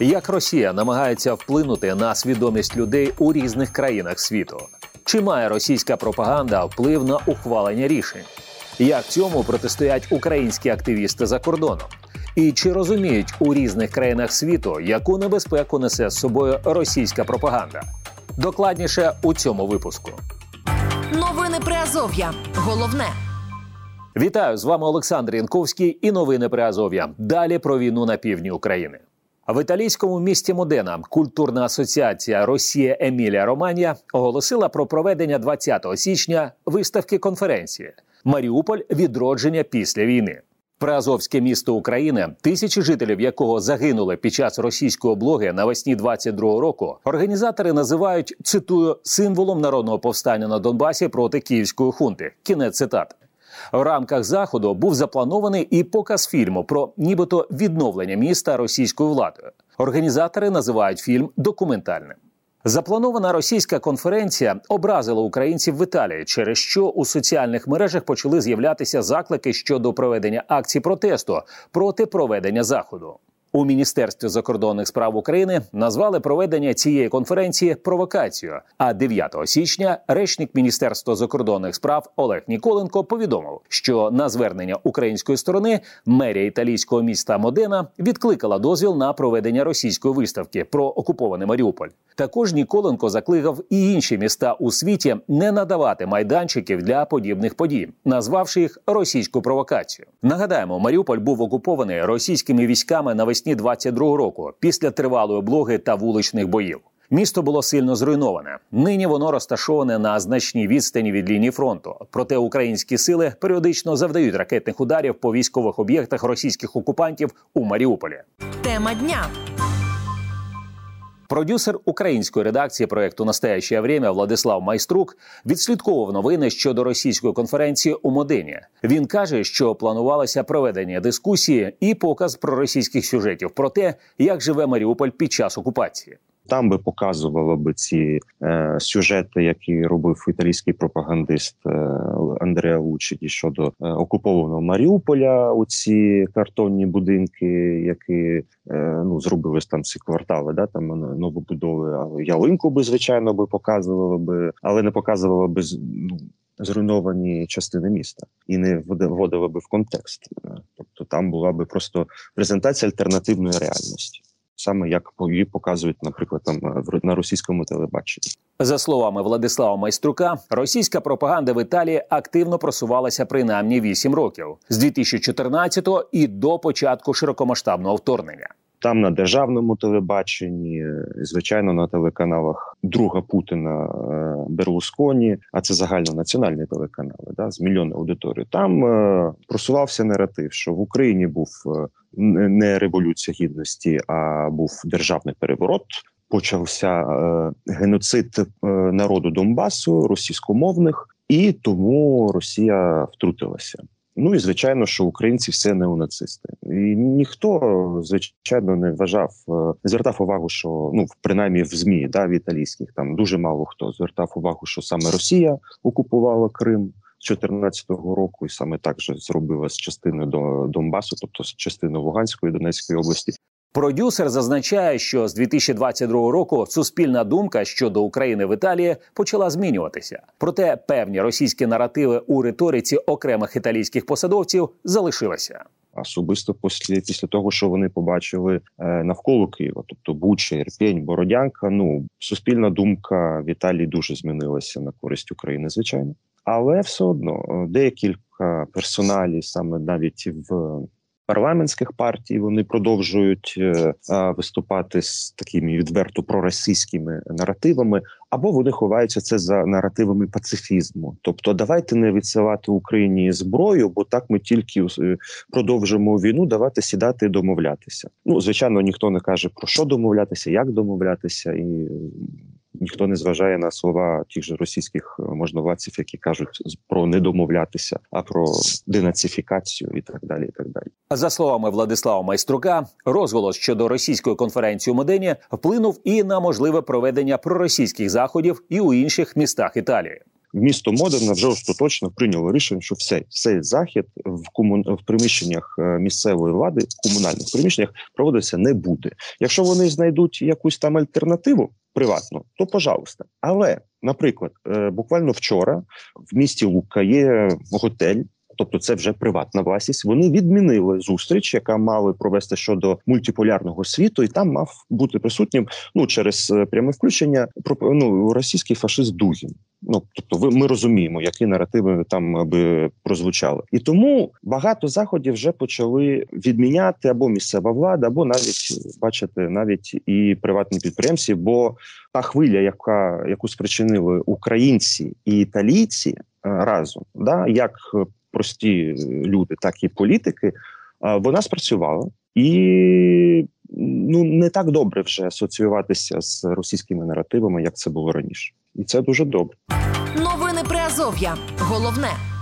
Як Росія намагається вплинути на свідомість людей у різних країнах світу? Чи має російська пропаганда вплив на ухвалення рішень? Як цьому протистоять українські активісти за кордоном? І чи розуміють у різних країнах світу, яку небезпеку несе з собою російська пропаганда? Докладніше у цьому випуску. Новини Приазов'я. Головне. Вітаю з вами Олександр Янковський і новини Приазов'я. Далі про війну на півдні України. В італійському місті Модена культурна асоціація Росія Емілія Романія оголосила про проведення 20 січня виставки конференції Маріуполь відродження після війни. Приазовське місто України, тисячі жителів якого загинули під час російської облоги навесні 22-го року. Організатори називають цитую символом народного повстання на Донбасі проти київської хунти. Кінець цитати. В рамках заходу був запланований і показ фільму про нібито відновлення міста російською владою. Організатори називають фільм документальним. Запланована російська конференція образила українців в Італії, через що у соціальних мережах почали з'являтися заклики щодо проведення акцій протесту проти проведення заходу. У міністерстві закордонних справ України назвали проведення цієї конференції провокацією. А 9 січня речник міністерства закордонних справ Олег Ніколенко повідомив, що на звернення української сторони мерія італійського міста Модена відкликала дозвіл на проведення російської виставки про окупований Маріуполь. Також Ніколенко закликав і інші міста у світі не надавати майданчиків для подібних подій, назвавши їх російською провокацією. Нагадаємо, Маріуполь був окупований російськими військами навесні 22-го року після тривалої облоги та вуличних боїв. Місто було сильно зруйноване. Нині воно розташоване на значній відстані від лінії фронту. Проте українські сили періодично завдають ракетних ударів по військових об'єктах російських окупантів у Маріуполі. Тема дня. Продюсер української редакції проекту Настояще время Владислав Майструк відслідковував новини щодо російської конференції у Модині. Він каже, що планувалося проведення дискусії і показ проросійських сюжетів про те, як живе Маріуполь під час окупації. Там би показувало би ці е, сюжети, які робив італійський пропагандист е, Андреа Лучіді щодо е, окупованого Маріуполя. У ці картонні будинки, які е, ну зробили там ці квартали, да там новобудови. ялинку би звичайно би показували би, але не показували би ну, Зруйновані частини міста і не вводили би в контекст, тобто там була би просто презентація альтернативної реальності саме як її показують, наприклад, там е, на російському телебаченні. За словами Владислава Майструка, російська пропаганда в Італії активно просувалася принаймні 8 років з 2014-го і до початку широкомасштабного вторгнення. Там на державному телебаченні, звичайно, на телеканалах друга Путіна е, Берлусконі, а це загальнонаціональні телеканали, да, з мільйонною аудиторією. Там е, просувався наратив, що в Україні був е, не революція гідності, а був державний переворот. Почався геноцид народу Донбасу, російськомовних, і тому Росія втрутилася. Ну і звичайно, що українці все неонацисти, і ніхто звичайно не вважав, е, звертав увагу, що ну принаймні в змі да в італійських там дуже мало хто звертав увагу, що саме Росія окупувала Крим. 2014 року, і саме так же зробила з частиною до Донбасу, тобто з частиною Луганської Донецької області, Продюсер зазначає, що з 2022 року суспільна думка щодо України в Італії почала змінюватися. Проте певні російські наративи у риториці окремих італійських посадовців залишилися. Особисто після після того, що вони побачили е, навколо Києва, тобто Буча, Ірпень, Бородянка. Ну суспільна думка в Італії дуже змінилася на користь України, звичайно, але все одно е, декілька персоналі, саме навіть в парламентських партій вони продовжують е, виступати з такими відверто проросійськими наративами, або вони ховаються це за наративами пацифізму. Тобто, давайте не відсилати Україні зброю, бо так ми тільки е, продовжимо війну, давати сідати і домовлятися. Ну звичайно, ніхто не каже про що домовлятися, як домовлятися і ніхто не зважає на слова тих же російських е, можновладців, які кажуть про не домовлятися, а про денацифікацію і так далі. І так далі. За словами Владислава Майструка, розголос щодо російської конференції у Модені вплинув і на можливе проведення проросійських заходів і у інших містах Італії. місто Модерна вже остаточно прийняло рішення, що все цей захід в комун... в приміщеннях е, місцевої влади, в комунальних приміщеннях проводитися не буде. Якщо вони знайдуть якусь там альтернативу приватну, то пожалуйста. Але, наприклад, е, буквально вчора в місті Лука є готель тобто це вже приватна власність. Вони відмінили зустріч, яка мали провести щодо мультиполярного світу, і там мав бути присутнім ну через е, пряме включення ну, російський фашист Дугін. Ну тобто, ви ми розуміємо, які наративи там би прозвучали, і тому багато заходів вже почали відміняти або місцева влада, або навіть бачите, навіть і приватні підприємці. Бо та хвиля, яка яку спричинили українці і італійці е, разом, да як прості люди, так і політики, вона спрацювала і ну не так добре вже асоціюватися з російськими наративами, як це було раніше, і це дуже добре. Новини при Азов'я. Головне.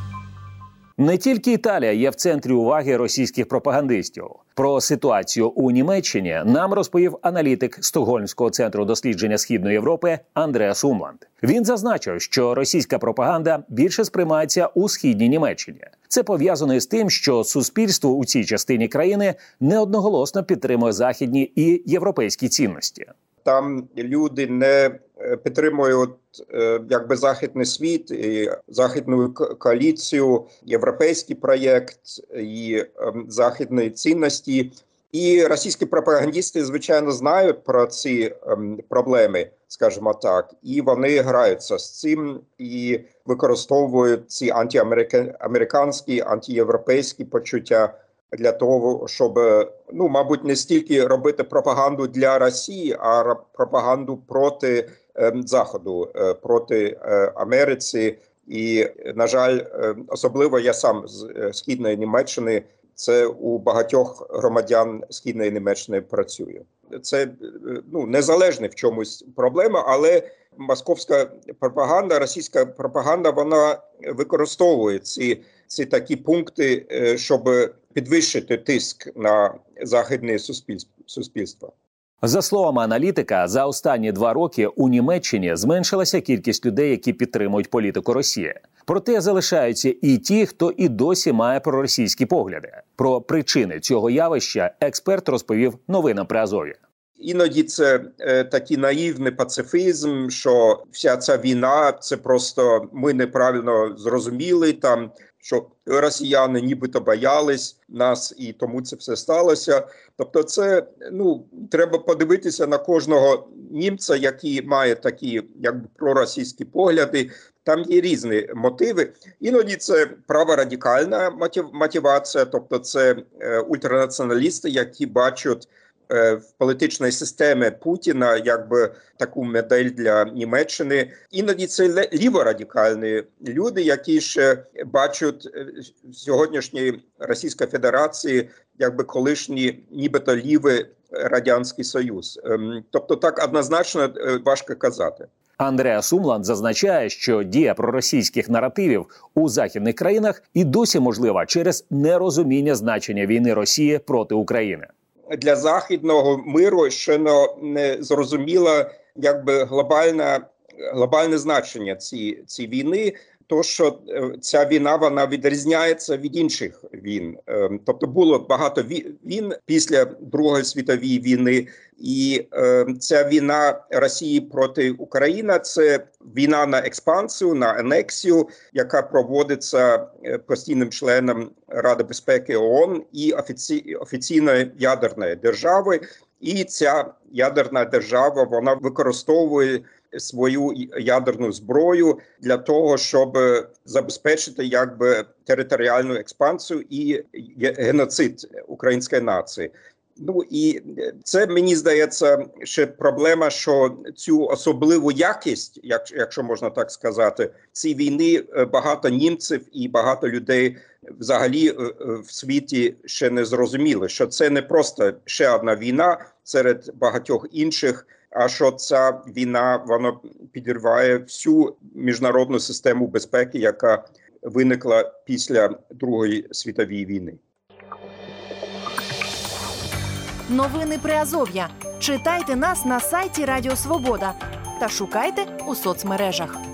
Не тільки Італія є в центрі уваги російських пропагандистів. Про ситуацію у Німеччині нам розповів аналітик Стокгольмського центру дослідження східної Європи Андреас Умланд. Він зазначив, що російська пропаганда більше сприймається у східній Німеччині. Це пов'язано з тим, що суспільство у цій частині країни неодноголосно підтримує західні і європейські цінності. Там люди не е, підтримують е, якби західний світ, і західну коаліцію, європейський проєкт і ем, західні цінності. І російські пропагандісти, звичайно, знають про ці ем, проблеми, скажімо так, і вони граються з цим і використовують ці антиамериканські, антиєвропейські почуття для того, щоб ну мабуть не стільки робити пропаганду для Росії, а пропаганду проти е, Заходу, е, проти е, Америці. І на жаль, е, особливо я сам з е, східної Німеччини. Це у багатьох громадян східної Німеччини працює. Це ну незалежне в чомусь проблема, але московська пропаганда, російська пропаганда, вона використовує ці ці такі пункти, щоб підвищити тиск на західне суспільство. За словами аналітика, за останні два роки у Німеччині зменшилася кількість людей, які підтримують політику Росії. Проте залишаються і ті, хто і досі має проросійські погляди. Про причини цього явища експерт розповів новинам при Азові. Іноді це е, такий наївний пацифізм, що вся ця війна це просто ми неправильно зрозуміли там що росіяни нібито боялись нас, і тому це все сталося. Тобто, це ну треба подивитися на кожного німця, який має такі якби проросійські погляди. Там є різні мотиви. Іноді це праворадикальна мотивація, тобто це е, ультранаціоналісти, які бачать. Е, в політичної системи Путіна, якби таку модель для Німеччини. Іноді це ліворадикальні люди, які ще бачать е, сьогоднішньої Російської Федерації, якби колишній, нібито лівий радянський союз. Ем, тобто, так однозначно е, важко казати. Андреа Сумланд зазначає, що дія проросійських наративів у західних країнах і досі можлива через нерозуміння значення війни Росії проти України для західного миру ще не зрозуміла якби глобальне глобальне значення ці, ці війни. То що е, ця війна вона відрізняється від інших війн, ем, тобто було багато війн після Другої світової війни, і е, ця війна Росії проти України це війна на експансію, на анексію, яка проводиться е, постійним членом Ради безпеки ООН і офіці, офіційної ядерної держави. І ця ядерна держава вона використовує свою ядерну зброю для того, щоб забезпечити якби територіальну експансію і геноцид української нації. Ну і це мені здається ще проблема, що цю особливу якість, як якщо можна так сказати, ці війни е, багато німців і багато людей взагалі е, е, в світі ще не зрозуміли, що це не просто ще одна війна серед багатьох інших. А що ця війна вона підірває всю міжнародну систему безпеки, яка виникла після Другої світової війни. Новини Приазов'я. Читайте нас на сайті Радіо Свобода та шукайте у соцмережах.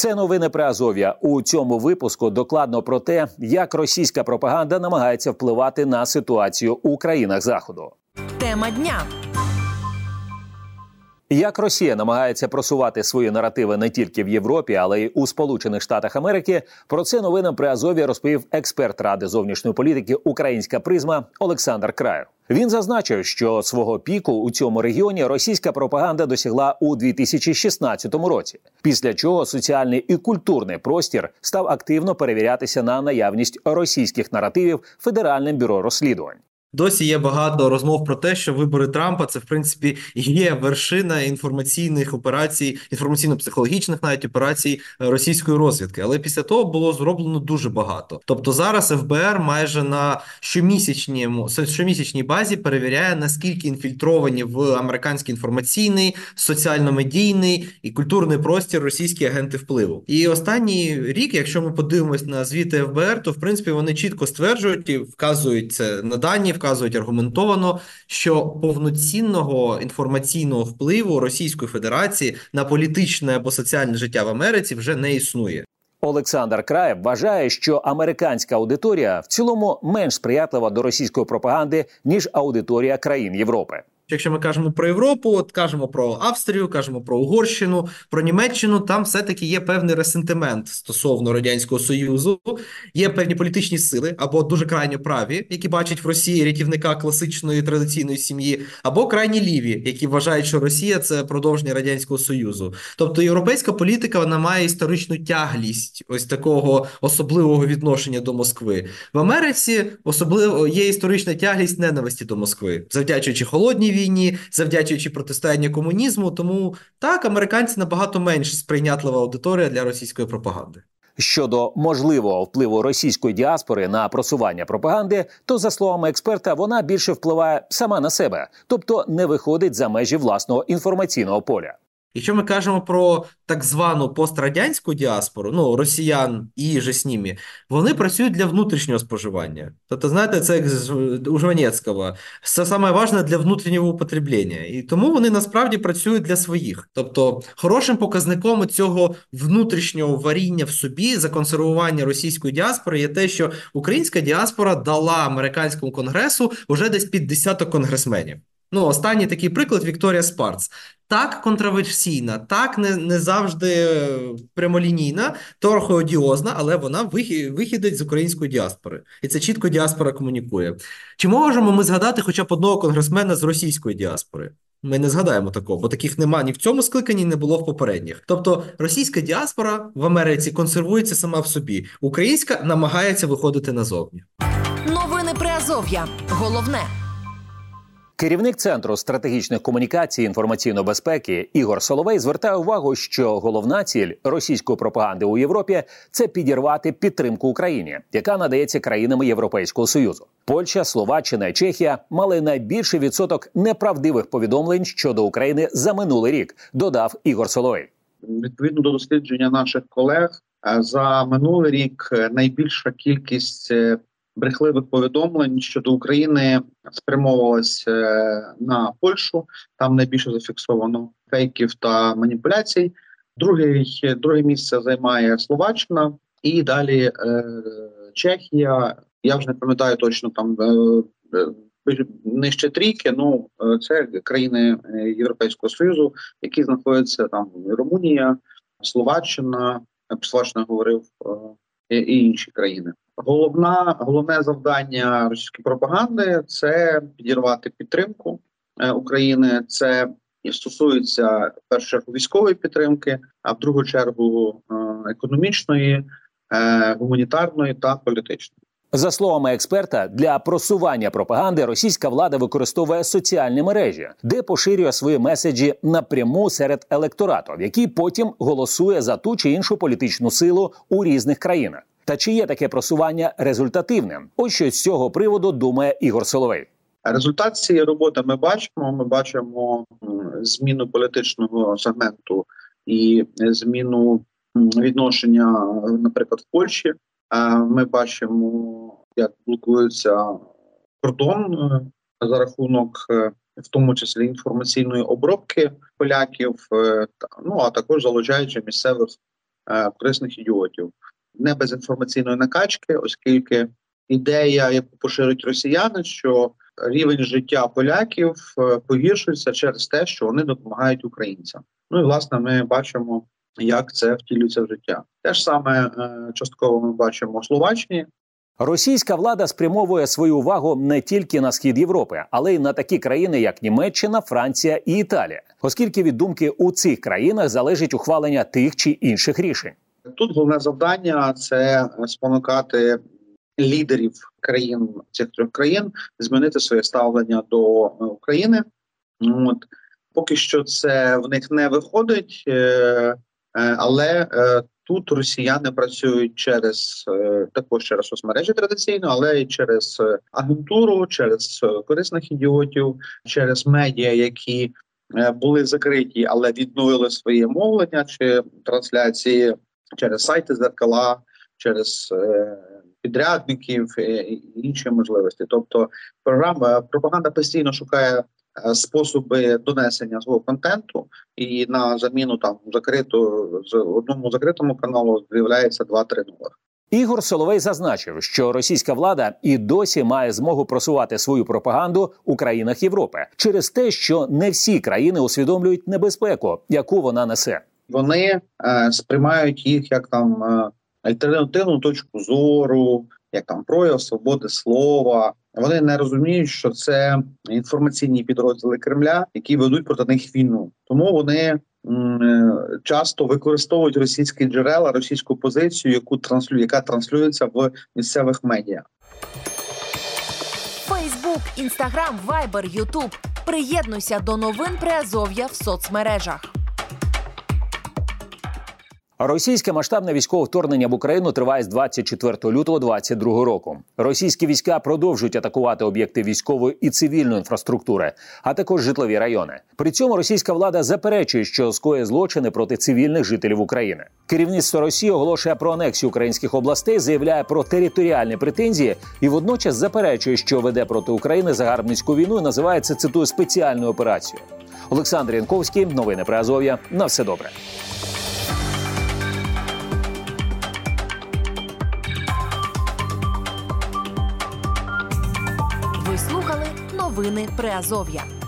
Це новини при Азов'я. У цьому випуску докладно про те, як російська пропаганда намагається впливати на ситуацію у країнах заходу. Тема дня. Як Росія намагається просувати свої наративи не тільки в Європі, але й у Сполучених Штатах Америки, про це новинам при Азові розповів експерт ради зовнішньої політики Українська призма Олександр Краєв. Він зазначив, що свого піку у цьому регіоні російська пропаганда досягла у 2016 році, після чого соціальний і культурний простір став активно перевірятися на наявність російських наративів Федеральним бюро розслідувань. Досі є багато розмов про те, що вибори Трампа це в принципі є вершина інформаційних операцій, інформаційно-психологічних навіть операцій е, російської розвідки. Але після того було зроблено дуже багато. Тобто зараз ФБР майже на щомісячній щомісячній базі перевіряє наскільки інфільтровані в американський інформаційний, соціально-медійний і культурний простір російські агенти впливу. І останній рік, якщо ми подивимось на звіти ФБР, то в принципі вони чітко стверджують і вказують це на дані вказують аргументовано, що повноцінного інформаційного впливу Російської Федерації на політичне або соціальне життя в Америці вже не існує. Олександр Краєв вважає, що американська аудиторія в цілому менш сприятлива до російської пропаганди ніж аудиторія країн Європи. Якщо ми кажемо про Європу, от кажемо про Австрію, кажемо про Угорщину, про Німеччину, там все-таки є певний ресентимент стосовно радянського союзу. Є певні політичні сили або дуже крайньо праві, які бачать в Росії рятівника класичної традиційної сім'ї, або крайні ліві, які вважають, що Росія це продовження радянського союзу. Тобто європейська політика вона має історичну тяглість ось такого особливого відношення до Москви в Америці. Особливо є історична тяглість ненависті до Москви, завдячуючи холодній війні, завдячуючи протистояння комунізму. Тому так американці набагато менш сприйнятлива аудиторія для російської пропаганди. Щодо можливого впливу російської діаспори на просування пропаганди, то за словами експерта, вона більше впливає сама на себе, тобто не виходить за межі власного інформаційного поля. Якщо ми кажемо про так звану пострадянську діаспору, ну росіян і же з ними, вони працюють для внутрішнього споживання. Тобто, знаєте, це як у Жванецького. Це саме важне для внутрішнього употреблення. І тому вони насправді працюють для своїх. Тобто, хорошим показником цього внутрішнього варіння в собі законсервування російської діаспори є те, що українська діаспора дала американському конгресу вже десь під десяток конгресменів. Ну, останній такий приклад Вікторія Спарц. Так контроверсійна, так не не завжди прямолінійна, трохи одіозна, але вона вихідить з української діаспори. І це чітко діаспора комунікує. Чи можемо ми згадати хоча б одного конгресмена з російської діаспори? Ми не згадаємо такого, бо таких нема ні в цьому скликанні, не було в попередніх. Тобто російська діаспора в Америці консервується сама в собі, українська намагається виходити назовні. Новини Приазов'я. Головне. Керівник центру стратегічних комунікацій інформаційної безпеки Ігор Соловей звертає увагу, що головна ціль російської пропаганди у Європі це підірвати підтримку Україні, яка надається країнами Європейського союзу. Польща, Словаччина і Чехія мали найбільший відсоток неправдивих повідомлень щодо України за минулий рік. Додав Ігор Соловей. Відповідно до дослідження наших колег е, за минулий рік е, найбільша кількість е, брехливих повідомлень щодо України спрямовувалась е, на Польщу. Там найбільше зафіксовано фейків та маніпуляцій. Другий друге місце займає Словаччина і далі е, Чехія. Я вже не пам'ятаю точно там е, е, нижче трійки. Ну е, це країни Європейського союзу, які знаходяться там Румунія, Словаччина. Словаччина говорив і інші країни. Головна головне завдання російської пропаганди це підірвати підтримку е, України. Це стосується в першу чергу військової підтримки, а в другу чергу е, економічної, е, гуманітарної та політичної. За словами експерта, для просування пропаганди російська влада використовує соціальні мережі, де поширює свої меседжі напряму серед електорату, який потім голосує за ту чи іншу політичну силу у різних країнах. Та чи є таке просування результативним? Ось що з цього приводу думає Ігор Соловей. Результат цієї роботи ми бачимо. Ми бачимо зміну політичного сегменту і зміну відношення, наприклад, в Польщі. Ми бачимо, як блокується кордон е, за рахунок, е, в тому числі інформаційної обробки поляків, е, ну а також залучаючи місцевих корисних ідіотів, не без інформаційної накачки, оскільки ідея, яку поширюють росіяни, що рівень життя поляків е, погіршується через те, що вони допомагають українцям. Ну і власне ми бачимо, як це втілюється в життя. Те ж саме е, частково ми бачимо у Словаччині. Російська влада спрямовує свою увагу не тільки на схід Європи, але й на такі країни, як Німеччина, Франція і Італія, оскільки від думки у цих країнах залежить ухвалення тих чи інших рішень. Тут головне завдання це спонукати лідерів країн цих трьох країн змінити своє ставлення до е, України. От поки що це в них не виходить, е, е, але тут росіяни працюють через також через соцмережі традиційно, але й через агентуру, через корисних ідіотів, через медіа, які були закриті, але відновили своє мовлення чи трансляції через сайти зеркала, через підрядників і інші можливості. Тобто, програма пропаганда постійно шукає е, способи донесення свого контенту, і на заміну там закриту з одному закритому каналу з'являється два-три нових. Ігор Соловей зазначив, що російська влада і досі має змогу просувати свою пропаганду у країнах Європи через те, що не всі країни усвідомлюють небезпеку, яку вона несе. Вони е, сприймають їх як там е, альтернативну точку зору, як там прояв свободи слова. Вони не розуміють, що це інформаційні підрозділи Кремля, які ведуть проти них війну. Тому вони м, часто використовують російські джерела, російську позицію, яку транслює, яка транслюється в місцевих медіа. Фейсбук, інстаграм, вайбер, ютуб. Приєднуйся до новин Приазов'я в соцмережах. Російське масштабне військове вторгнення в Україну триває з 24 лютого 2022 року. Російські війська продовжують атакувати об'єкти військової і цивільної інфраструктури, а також житлові райони. При цьому російська влада заперечує, що скоє злочини проти цивільних жителів України. Керівництво Росії оголошує про анексію українських областей, заявляє про територіальні претензії і водночас заперечує, що веде проти України загарбницьку війну і називається цитую спеціальною операцією. Олександр Янковський, новини при Азов'я. На все добре. Новини Приазов'я.